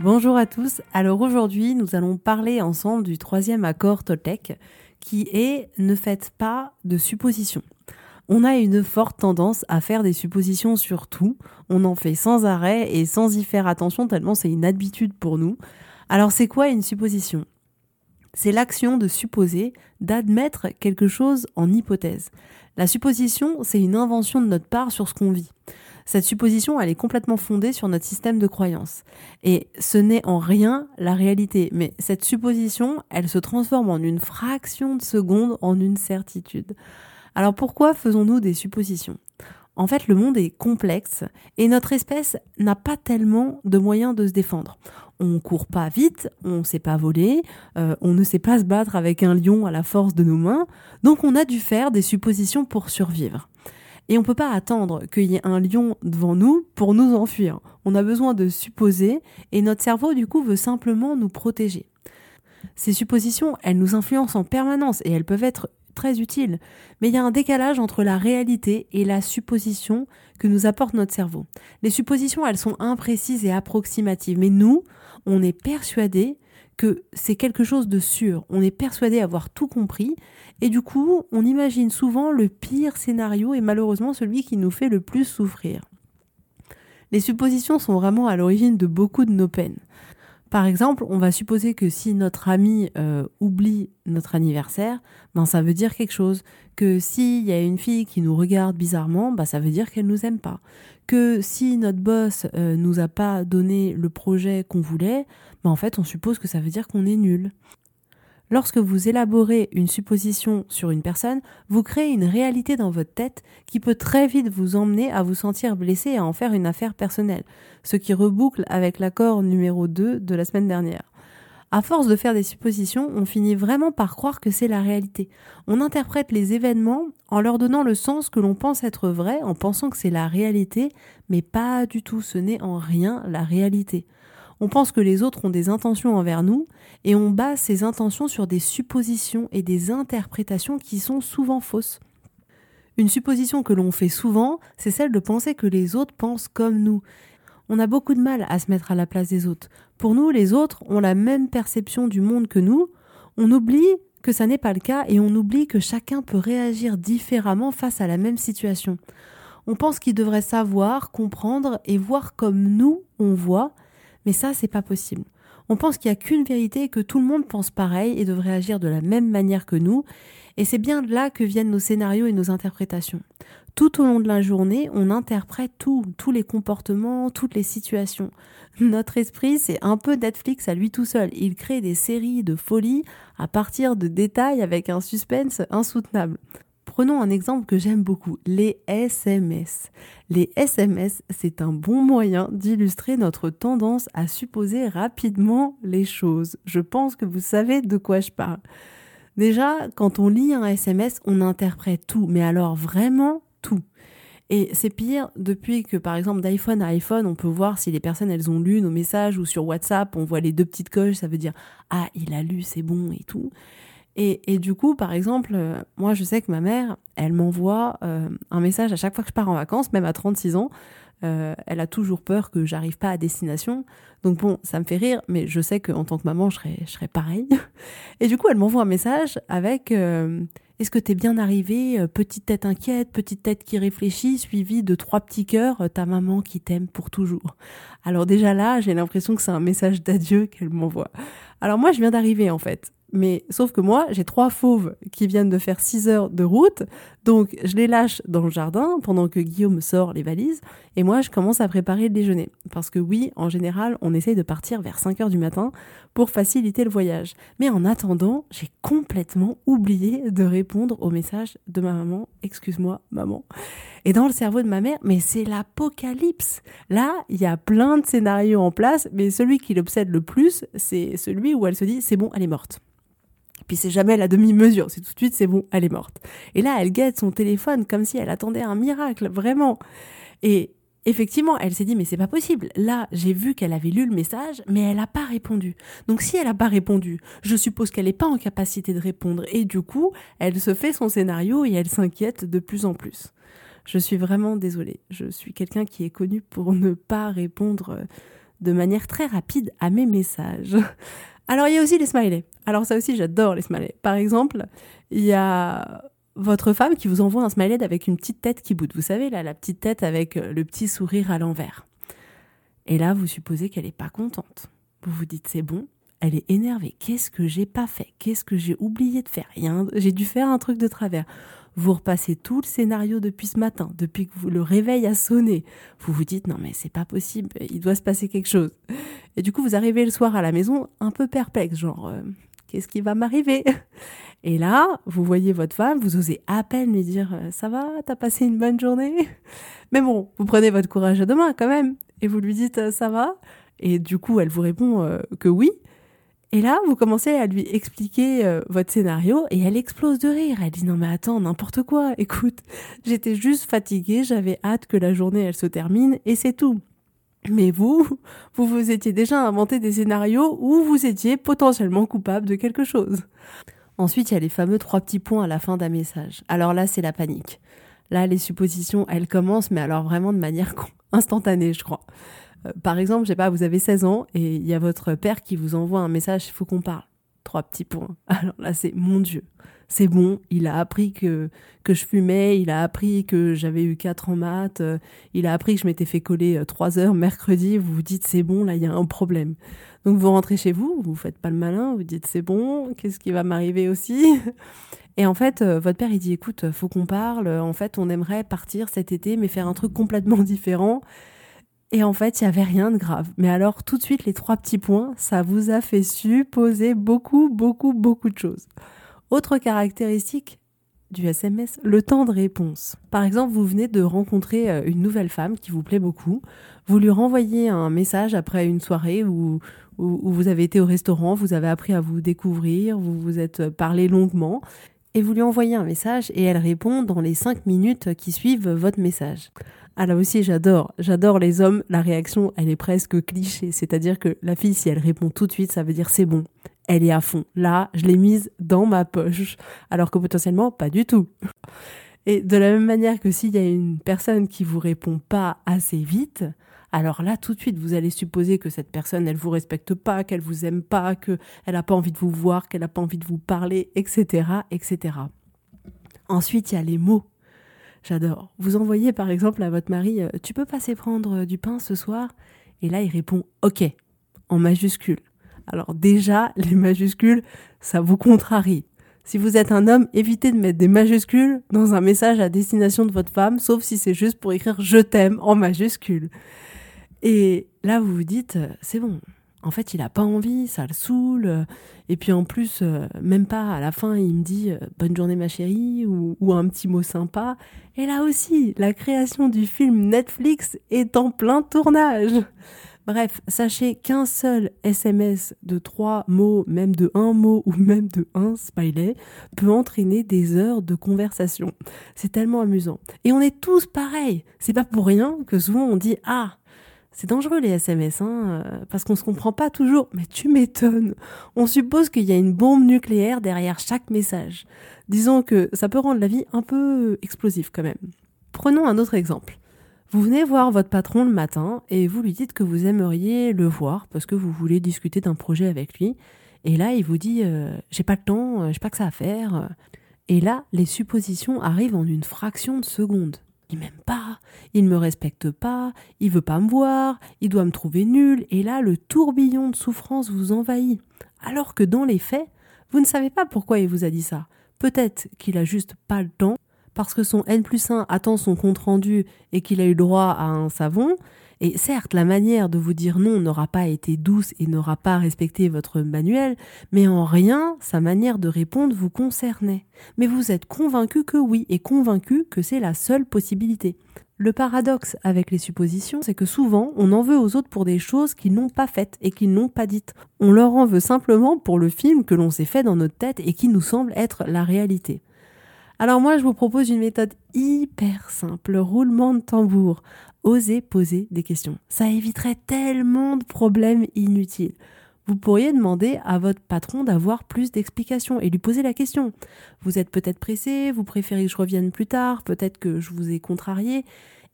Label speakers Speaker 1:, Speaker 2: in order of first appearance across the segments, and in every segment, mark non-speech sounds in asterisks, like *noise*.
Speaker 1: Bonjour à tous. Alors aujourd'hui, nous allons parler ensemble du troisième accord Toltec qui est ne faites pas de suppositions. On a une forte tendance à faire des suppositions sur tout. On en fait sans arrêt et sans y faire attention tellement c'est une habitude pour nous. Alors c'est quoi une supposition? C'est l'action de supposer, d'admettre quelque chose en hypothèse. La supposition, c'est une invention de notre part sur ce qu'on vit. Cette supposition, elle est complètement fondée sur notre système de croyance. Et ce n'est en rien la réalité. Mais cette supposition, elle se transforme en une fraction de seconde en une certitude. Alors pourquoi faisons-nous des suppositions? En fait, le monde est complexe et notre espèce n'a pas tellement de moyens de se défendre. On court pas vite, on ne sait pas voler, euh, on ne sait pas se battre avec un lion à la force de nos mains, donc on a dû faire des suppositions pour survivre. Et on ne peut pas attendre qu'il y ait un lion devant nous pour nous enfuir. On a besoin de supposer et notre cerveau du coup veut simplement nous protéger. Ces suppositions, elles nous influencent en permanence et elles peuvent être très utiles. Mais il y a un décalage entre la réalité et la supposition que nous apporte notre cerveau. Les suppositions, elles sont imprécises et approximatives. Mais nous, on est persuadés que c'est quelque chose de sûr. On est persuadé avoir tout compris et du coup, on imagine souvent le pire scénario et malheureusement celui qui nous fait le plus souffrir. Les suppositions sont vraiment à l'origine de beaucoup de nos peines. Par exemple, on va supposer que si notre ami euh, oublie notre anniversaire, ben ça veut dire quelque chose. Que s'il y a une fille qui nous regarde bizarrement, ben ça veut dire qu'elle nous aime pas. Que si notre boss euh, nous a pas donné le projet qu'on voulait, ben en fait on suppose que ça veut dire qu'on est nul. Lorsque vous élaborez une supposition sur une personne, vous créez une réalité dans votre tête qui peut très vite vous emmener à vous sentir blessé et à en faire une affaire personnelle, ce qui reboucle avec l'accord numéro 2 de la semaine dernière. À force de faire des suppositions, on finit vraiment par croire que c'est la réalité. On interprète les événements en leur donnant le sens que l'on pense être vrai, en pensant que c'est la réalité, mais pas du tout, ce n'est en rien la réalité. On pense que les autres ont des intentions envers nous et on base ces intentions sur des suppositions et des interprétations qui sont souvent fausses. Une supposition que l'on fait souvent, c'est celle de penser que les autres pensent comme nous. On a beaucoup de mal à se mettre à la place des autres. Pour nous, les autres ont la même perception du monde que nous. On oublie que ça n'est pas le cas et on oublie que chacun peut réagir différemment face à la même situation. On pense qu'il devrait savoir, comprendre et voir comme nous on voit, mais ça, c'est pas possible. On pense qu'il n'y a qu'une vérité que tout le monde pense pareil et devrait agir de la même manière que nous. Et c'est bien de là que viennent nos scénarios et nos interprétations. Tout au long de la journée, on interprète tout, tous les comportements, toutes les situations. Notre esprit, c'est un peu Netflix à lui tout seul. Il crée des séries de folie à partir de détails avec un suspense insoutenable. Prenons un exemple que j'aime beaucoup, les SMS. Les SMS, c'est un bon moyen d'illustrer notre tendance à supposer rapidement les choses. Je pense que vous savez de quoi je parle. Déjà, quand on lit un SMS, on interprète tout, mais alors vraiment tout. Et c'est pire depuis que, par exemple, d'iPhone à iPhone, on peut voir si les personnes, elles ont lu nos messages ou sur WhatsApp, on voit les deux petites coches, ça veut dire, ah, il a lu, c'est bon et tout. Et, du coup, par exemple, euh, moi, je sais que ma mère, elle m'envoie euh, un message à chaque fois que je pars en vacances, même à 36 ans. Euh, elle a toujours peur que j'arrive pas à destination. Donc bon, ça me fait rire, mais je sais qu'en tant que maman, je serais, je serais pareil. *laughs* Et du coup, elle m'envoie un message avec Est-ce que t'es bien arrivé Petite tête inquiète, petite tête qui réfléchit, suivie de trois petits cœurs, ta maman qui t'aime pour toujours. Alors déjà là, j'ai l'impression que c'est un message d'adieu qu'elle m'envoie. Alors moi, je viens d'arriver en fait. Mais sauf que moi, j'ai trois fauves qui viennent de faire 6 heures de route, donc je les lâche dans le jardin pendant que Guillaume sort les valises, et moi je commence à préparer le déjeuner. Parce que oui, en général, on essaye de partir vers 5 heures du matin pour faciliter le voyage. Mais en attendant, j'ai complètement oublié de répondre au message de ma maman, excuse-moi maman. Et dans le cerveau de ma mère, mais c'est l'apocalypse. Là, il y a plein de scénarios en place, mais celui qui l'obsède le plus, c'est celui où elle se dit, c'est bon, elle est morte. Puis c'est jamais la demi-mesure, c'est tout de suite, c'est bon, elle est morte. Et là, elle guette son téléphone comme si elle attendait un miracle, vraiment. Et effectivement, elle s'est dit, mais c'est pas possible. Là, j'ai vu qu'elle avait lu le message, mais elle n'a pas répondu. Donc si elle n'a pas répondu, je suppose qu'elle n'est pas en capacité de répondre. Et du coup, elle se fait son scénario et elle s'inquiète de plus en plus. Je suis vraiment désolée. Je suis quelqu'un qui est connu pour ne pas répondre de manière très rapide à mes messages. *laughs* Alors, il y a aussi les smileys. Alors, ça aussi, j'adore les smileys. Par exemple, il y a votre femme qui vous envoie un smiley avec une petite tête qui boude. Vous savez, là, la petite tête avec euh, le petit sourire à l'envers. Et là, vous supposez qu'elle n'est pas contente. Vous vous dites, c'est bon, elle est énervée. Qu'est-ce que j'ai pas fait? Qu'est-ce que j'ai oublié de faire? J'ai dû faire un truc de travers. Vous repassez tout le scénario depuis ce matin, depuis que vous, le réveil a sonné. Vous vous dites non mais c'est pas possible, il doit se passer quelque chose. Et du coup vous arrivez le soir à la maison un peu perplexe, genre euh, qu'est-ce qui va m'arriver? Et là vous voyez votre femme, vous osez à peine lui dire euh, ça va, t'as passé une bonne journée? Mais bon, vous prenez votre courage à deux mains quand même et vous lui dites euh, ça va? Et du coup elle vous répond que oui. Et là, vous commencez à lui expliquer euh, votre scénario et elle explose de rire. Elle dit non mais attends, n'importe quoi. *laughs* Écoute, j'étais juste fatiguée, j'avais hâte que la journée elle se termine et c'est tout. Mais vous, *laughs* vous vous étiez déjà inventé des scénarios où vous étiez potentiellement coupable de quelque chose. Ensuite, il y a les fameux trois petits points à la fin d'un message. Alors là, c'est la panique. Là, les suppositions, elles commencent, mais alors vraiment de manière *laughs* instantanée, je crois. Euh, par exemple, je sais pas, vous avez 16 ans et il y a votre père qui vous envoie un message, il faut qu'on parle. Trois petits points. *laughs* Alors là, c'est mon Dieu. C'est bon, il a appris que, que je fumais, il a appris que j'avais eu 4 en maths, euh, il a appris que je m'étais fait coller 3 euh, heures mercredi, vous vous dites c'est bon, là il y a un problème. Donc vous rentrez chez vous, vous faites pas le malin, vous dites c'est bon, qu'est-ce qui va m'arriver aussi? *laughs* Et en fait, votre père il dit écoute, faut qu'on parle, en fait on aimerait partir cet été mais faire un truc complètement *laughs* différent. Et en fait, il n'y avait rien de grave. Mais alors, tout de suite, les trois petits points, ça vous a fait supposer beaucoup, beaucoup, beaucoup de choses. Autre caractéristique du SMS, le temps de réponse. Par exemple, vous venez de rencontrer euh, une nouvelle femme qui vous plaît beaucoup. Vous lui renvoyez un message après une soirée où, où, vous avez été au restaurant, vous avez appris à vous découvrir, vous vous êtes parlé longuement. Et vous lui envoyez un message et elle répond dans les cinq minutes qui suivent votre message. Ah là aussi, j'adore. J'adore les hommes. La réaction, elle est presque cliché. C'est-à-dire que la fille, si elle répond tout de suite, ça veut dire c'est bon. Elle est à fond. Là, je l'ai mise dans ma poche. Alors que potentiellement, pas du tout. Et de la même manière que s'il y a une personne qui vous répond pas assez vite, alors là, tout de suite, vous allez supposer que cette personne, elle vous respecte pas, qu'elle vous aime pas, qu'elle n'a pas envie de vous voir, qu'elle n'a pas envie de vous parler, etc., etc. Ensuite, il y a les mots. J'adore. Vous envoyez par exemple à votre mari euh, Tu peux passer prendre euh, du pain ce soir? Et là, il répond Ok, en majuscule. Alors, déjà, les majuscules, ça vous contrarie. Si vous êtes un homme, évitez de mettre des majuscules dans un message à destination de votre femme, sauf si c'est juste pour écrire Je t'aime en majuscule. Et là, vous vous dites euh, C'est bon, en fait, il a pas envie, ça le saoule. Et puis en plus, euh, même pas à la fin, il me dit euh, bonne journée ma chérie ou, ou, un petit mot sympa. Et là aussi, la création du film Netflix est en plein tournage. Bref, sachez qu'un seul SMS de trois mots, même de un mot ou même de un smiley, peut entraîner des heures de conversation. C'est tellement amusant. Et on est tous pareils. C'est pas pour rien que souvent on dit ah c'est dangereux les SMS, hein, euh, parce qu'on se comprend pas toujours. Mais tu m'étonnes. On suppose qu'il y a une bombe nucléaire derrière chaque message. Disons que ça peut rendre la vie un peu explosive quand même. Prenons un autre exemple. Vous venez voir votre patron le matin et vous lui dites que vous aimeriez le voir parce que vous voulez discuter d'un projet avec lui. Et là, il vous dit euh, J'ai pas le temps, euh, j'ai pas que ça à faire. Et là, les suppositions arrivent en une fraction de seconde. Il m'aime pas, il me respecte pas, il veut pas me voir, il doit me trouver nul, et là, le tourbillon de souffrance vous envahit. Alors que dans les faits, vous ne savez pas pourquoi il vous a dit ça. Peut-être qu'il a juste pas le temps, parce que son N plus 1 attend son compte rendu et qu'il a eu droit à un savon, et certes, la manière de vous dire non n'aura pas été douce et n'aura pas respecté votre manuel, mais en rien sa manière de répondre vous concernait. Mais vous êtes convaincu que oui, et convaincu que c'est la seule possibilité. Le paradoxe avec les suppositions, c'est que souvent, on en veut aux autres pour des choses qu'ils n'ont pas faites et qu'ils n'ont pas dites. On leur en veut simplement pour le film que l'on s'est fait dans notre tête et qui nous semble être la réalité. Alors moi, je vous propose une méthode hyper simple, roulement de tambour. Osez poser des questions. Ça éviterait tellement de problèmes inutiles. Vous pourriez demander à votre patron d'avoir plus d'explications et lui poser la question. Vous êtes peut-être pressé, vous préférez que je revienne plus tard, peut-être que je vous ai contrarié,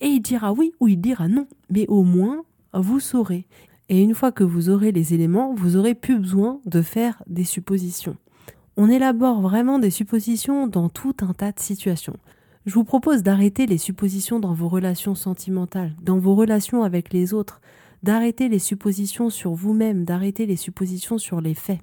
Speaker 1: et il dira oui ou il dira non. Mais au moins, vous saurez. Et une fois que vous aurez les éléments, vous aurez plus besoin de faire des suppositions. On élabore vraiment des suppositions dans tout un tas de situations. Je vous propose d'arrêter les suppositions dans vos relations sentimentales, dans vos relations avec les autres, d'arrêter les suppositions sur vous-même, d'arrêter les suppositions sur les faits.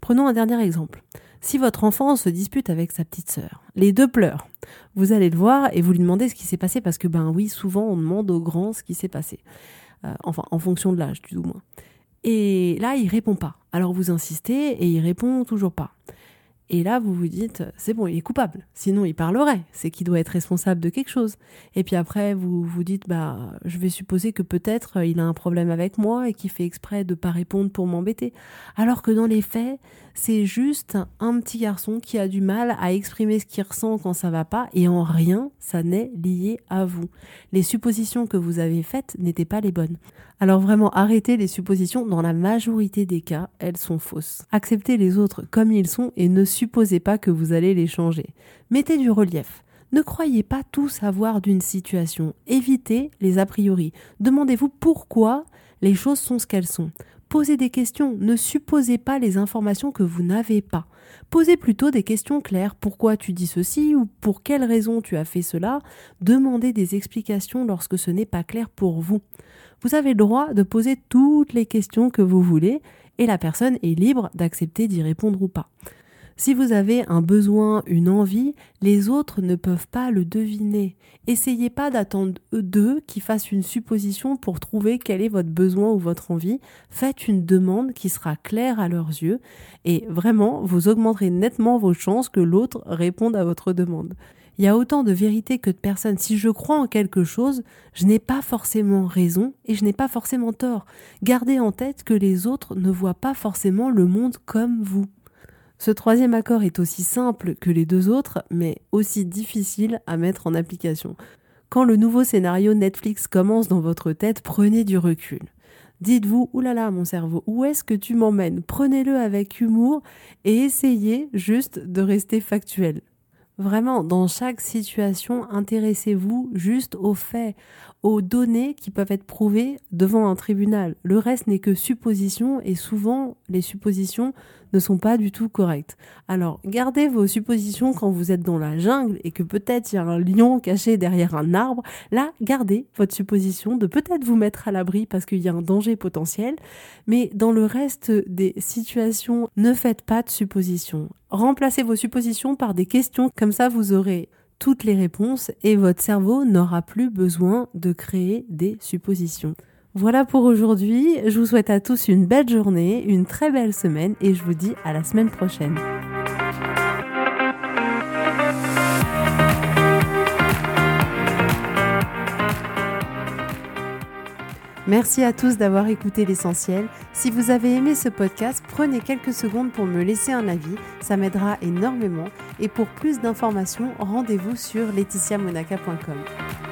Speaker 1: Prenons un dernier exemple. Si votre enfant se dispute avec sa petite sœur, les deux pleurent. Vous allez le voir et vous lui demandez ce qui s'est passé parce que ben oui, souvent on demande aux grands ce qui s'est passé. Euh, enfin, en fonction de l'âge, du moins. Et là, il répond pas. Alors vous insistez et il répond toujours pas. Et là, vous vous dites, c'est bon, il est coupable. Sinon, il parlerait. C'est qu'il doit être responsable de quelque chose. Et puis après, vous vous dites, bah, je vais supposer que peut-être euh, il a un problème avec moi et qu'il fait exprès de pas répondre pour m'embêter. Alors que dans les faits, c'est juste un petit garçon qui a du mal à exprimer ce qu'il ressent quand ça va pas et en rien ça n'est lié à vous. Les suppositions que vous avez faites n'étaient pas les bonnes. Alors vraiment arrêtez les suppositions, dans la majorité des cas, elles sont fausses. Acceptez les autres comme ils sont et ne supposez pas que vous allez les changer. Mettez du relief. Ne croyez pas tout savoir d'une situation. Évitez les a priori. Demandez-vous pourquoi les choses sont ce qu'elles sont. Posez des questions, ne supposez pas les informations que vous n'avez pas. Posez plutôt des questions claires. Pourquoi tu dis ceci ou pour quelle raison tu as fait cela? Demandez des explications lorsque ce n'est pas clair pour vous. Vous avez le droit de poser toutes les questions que vous voulez et la personne est libre d'accepter d'y répondre ou pas. Si vous avez un besoin, une envie, les autres ne peuvent pas le deviner. Essayez pas d'attendre d'eux qui fassent une supposition pour trouver quel est votre besoin ou votre envie. Faites une demande qui sera claire à leurs yeux et vraiment, vous augmenterez nettement vos chances que l'autre réponde à votre demande. Il y a autant de vérité que de personnes. Si je crois en quelque chose, je n'ai pas forcément raison et je n'ai pas forcément tort. Gardez en tête que les autres ne voient pas forcément le monde comme vous. Ce troisième accord est aussi simple que les deux autres, mais aussi difficile à mettre en application. Quand le nouveau scénario Netflix commence dans votre tête, prenez du recul. Dites-vous, oulala mon cerveau, où est-ce que tu m'emmènes? Prenez-le avec humour et essayez juste de rester factuel. Vraiment, dans chaque situation, intéressez-vous juste aux faits, aux données qui peuvent être prouvées devant un tribunal. Le reste n'est que supposition et souvent les suppositions ne sont pas du tout correctes. Alors gardez vos suppositions quand vous êtes dans la jungle et que peut-être il y a un lion caché derrière un arbre. Là, gardez votre supposition de peut-être vous mettre à l'abri parce qu'il y a un danger potentiel. Mais dans le reste des situations, ne faites pas de suppositions. Remplacez vos suppositions par des questions, comme ça vous aurez toutes les réponses et votre cerveau n'aura plus besoin de créer des suppositions. Voilà pour aujourd'hui, je vous souhaite à tous une belle journée, une très belle semaine et je vous dis à la semaine prochaine. Merci à tous d'avoir écouté l'essentiel. Si vous avez aimé ce podcast, prenez quelques secondes pour me laisser un avis, ça m'aidera énormément. Et pour plus d'informations, rendez-vous sur laetitiamonaca.com.